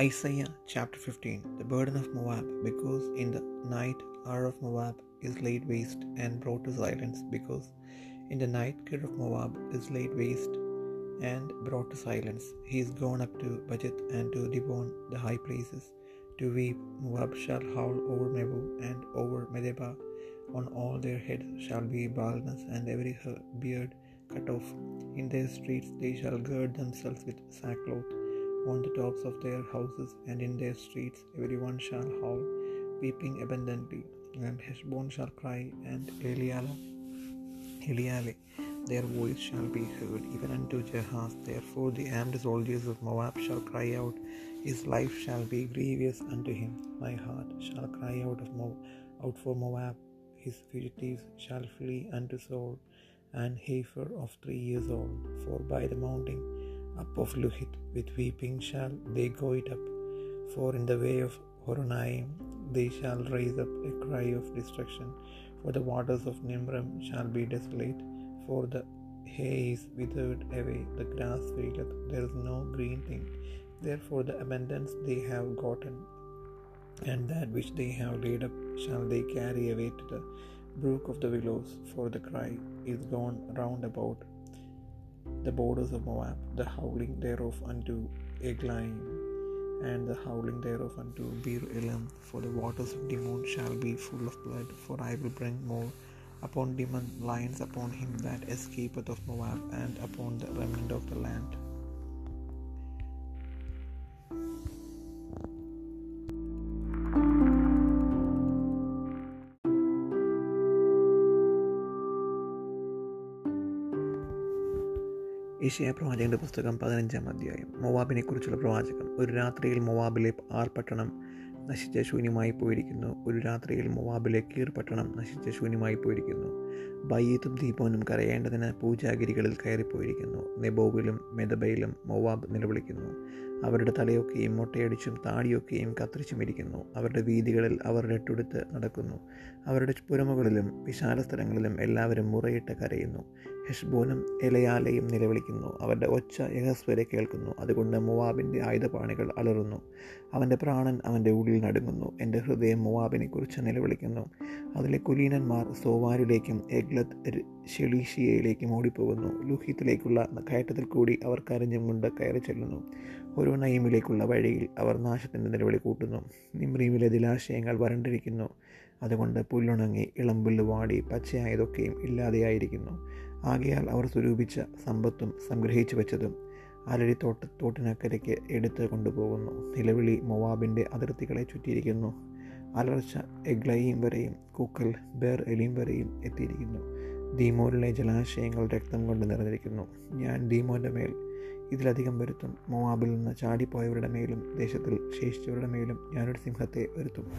Isaiah chapter 15 The burden of Moab, because in the night Ar of Moab is laid waste and brought to silence, because in the night Kir of Moab is laid waste and brought to silence. He is gone up to Bajith and to Dibon, the high places, to weep. Moab shall howl over Nebo and over Medeba. On all their heads shall be baldness, and every beard cut off. In their streets they shall gird themselves with sackcloth on the tops of their houses and in their streets every one shall howl, weeping abundantly. And Heshbon shall cry, and Eliala, Eliale, their voice shall be heard, even unto Jahaz. Therefore the armed soldiers of Moab shall cry out, his life shall be grievous unto him. My heart shall cry out of Moab, out for Moab. His fugitives shall flee unto Saul, and heifer of three years old. For by the mounting up of Luhith with weeping shall they go it up. For in the way of Horonaim they shall raise up a cry of destruction. For the waters of Nimrim shall be desolate. For the hay is withered away, the grass faileth, there is no green thing. Therefore the abundance they have gotten, and that which they have laid up shall they carry away to the brook of the willows. For the cry is gone round about the borders of Moab, the howling thereof unto Eglaim, and the howling thereof unto Beer Elim. For the waters of Dimon shall be full of blood, for I will bring more upon Dimon lions upon him that escapeth of Moab, and upon the remnant of the land. ഏഷ്യ പ്രവാചകന്റെ പുസ്തകം പതിനഞ്ചാം അധ്യായം. മൊവാബിനെ കുറിച്ചുള്ള പ്രവാചകം. ഒരു രാത്രിയിൽ മൊവാബിലെ R പട്ടണം നശിച്ച ശൂന്യമായി പോയിരിക്കുന്നു. ഒരു രാത്രിയിൽ മൊവാബിലെ കീർ പട്ടണം നശിച്ച ശൂന്യമായി പോയിരിക്കുന്നു. ബയ്യത്തും ദീപോനും കരയേണ്ടതിന് പൂജാഗിരികളിൽ കയറിപ്പോയിരിക്കുന്നു. നെബോവിലും മെദബയിലും മൊവാബ് നിലവിളിക്കുന്നു. അവരുടെ തലയൊക്കെയും മുട്ടയടിച്ചും താടിയൊക്കെയും കത്തിരിച്ചും ഇരിക്കുന്നു. അവരുടെ വീതികളിൽ അവർ രട്ടുടുത്ത് നടക്കുന്നു. അവരുടെ പുരമുകളിലും വിശാല സ്ഥലങ്ങളിലും എല്ലാവരും മുറയിട്ട് കരയുന്നു. ഹെഷ്ബോനും എലയാലയും നിലവിളിക്കുന്നു. അവരുടെ ഒച്ച യഹസ്വരെ കേൾക്കുന്നു. അതുകൊണ്ട് മുവാബിന്റെ ആയുധപാണികൾ അലറുന്നു. അവന്റെ പ്രാണൻ അവന്റെ ഉള്ളിൽ നടുങ്ങുന്നു. എന്റെ ഹൃദയം മുവാബിനെക്കുറിച്ച് നിലവിളിക്കുന്നു. അതിലെ കുലീനന്മാർ സോവാരിലേക്കും എഗ്ലത്ത് ഷെളീഷിയയിലേക്കും മൂടിപ്പോകുന്നു. ലുഹിത്തിലേക്കുള്ള കയറ്റത്തിൽ കൂടി അവർ കരഞ്ഞും കൊണ്ട് കയറി ചെല്ലുന്നു. ഓരോ നയിമിലേക്കുള്ള വഴിയിൽ അവർ നാശത്തിന്റെ നിലവിളി കൂട്ടുന്നു. നിമ്രീമിലെ ദിലാശയങ്ങൾ വരണ്ടിരിക്കുന്നു. അതുകൊണ്ട് പുല്ലുണങ്ങി ഇളമ്പുല്ല് വാടി പച്ചയായതൊക്കെയും ഇല്ലാതെയായിരിക്കുന്നു. ആകയാൽ അവർ സ്വരൂപിച്ച സമ്പത്തും സംഗ്രഹിച്ചു വെച്ചതും അലരി തോട്ട തോട്ടിനക്കരയ്ക്ക് എടുത്ത് കൊണ്ടുപോകുന്നു. നിലവിളി മൊവാബിന്റെ അതിർത്തികളെ ചുറ്റിയിരിക്കുന്നു. അലർച്ച എഗ്ലയും വരെയും കുക്കൽ ബേർ എലിയും വരെയും എത്തിയിരിക്കുന്നു. ദീമോരിലെ ജലാശയങ്ങൾ രക്തം കൊണ്ട് നിറഞ്ഞിരിക്കുന്നു. ഞാൻ ദീമോന്റെ മേൽ ഇതിലധികം വരുത്തും. മോവാബിൽ നിന്ന് ചാടിപ്പോയവരുടെ മേലും ദേശത്തിൽ ശേഷിച്ചവരുടെ മേലും ഞാനൊരു സിംഹത്തെ വരുത്തും.